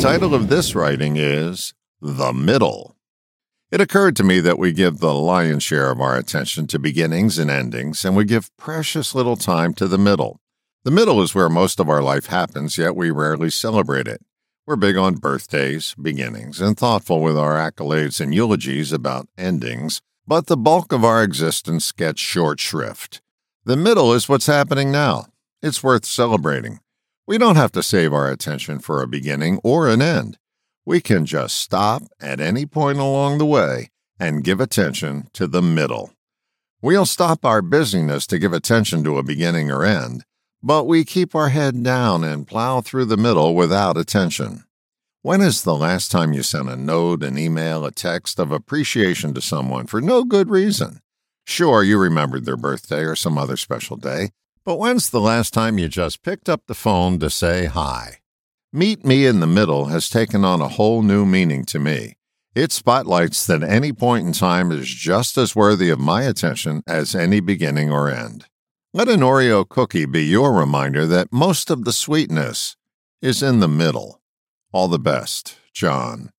title of this writing is The Middle. It occurred to me that we give the lion's share of our attention to beginnings and endings, and we give precious little time to the middle. The middle is where most of our life happens, yet we rarely celebrate it. We're big on birthdays, beginnings, and thoughtful with our accolades and eulogies about endings, but the bulk of our existence gets short shrift. The middle is what's happening now. It's worth celebrating. We don't have to save our attention for a beginning or an end we can just stop at any point along the way and give attention to the middle. We'll stop our busyness to give attention to a beginning or end, but we keep our head down and plow through the middle without attention. When is the last time you sent a note, an email, a text of appreciation to someone for no good reason? Sure, you remembered their birthday or some other special day, but when's the last time you just picked up the phone to say hi? Meet Me in the Middle has taken on a whole new meaning to me. It spotlights that any point in time is just as worthy of my attention as any beginning or end. Let an Oreo cookie be your reminder that most of the sweetness is in the middle. All the best, John.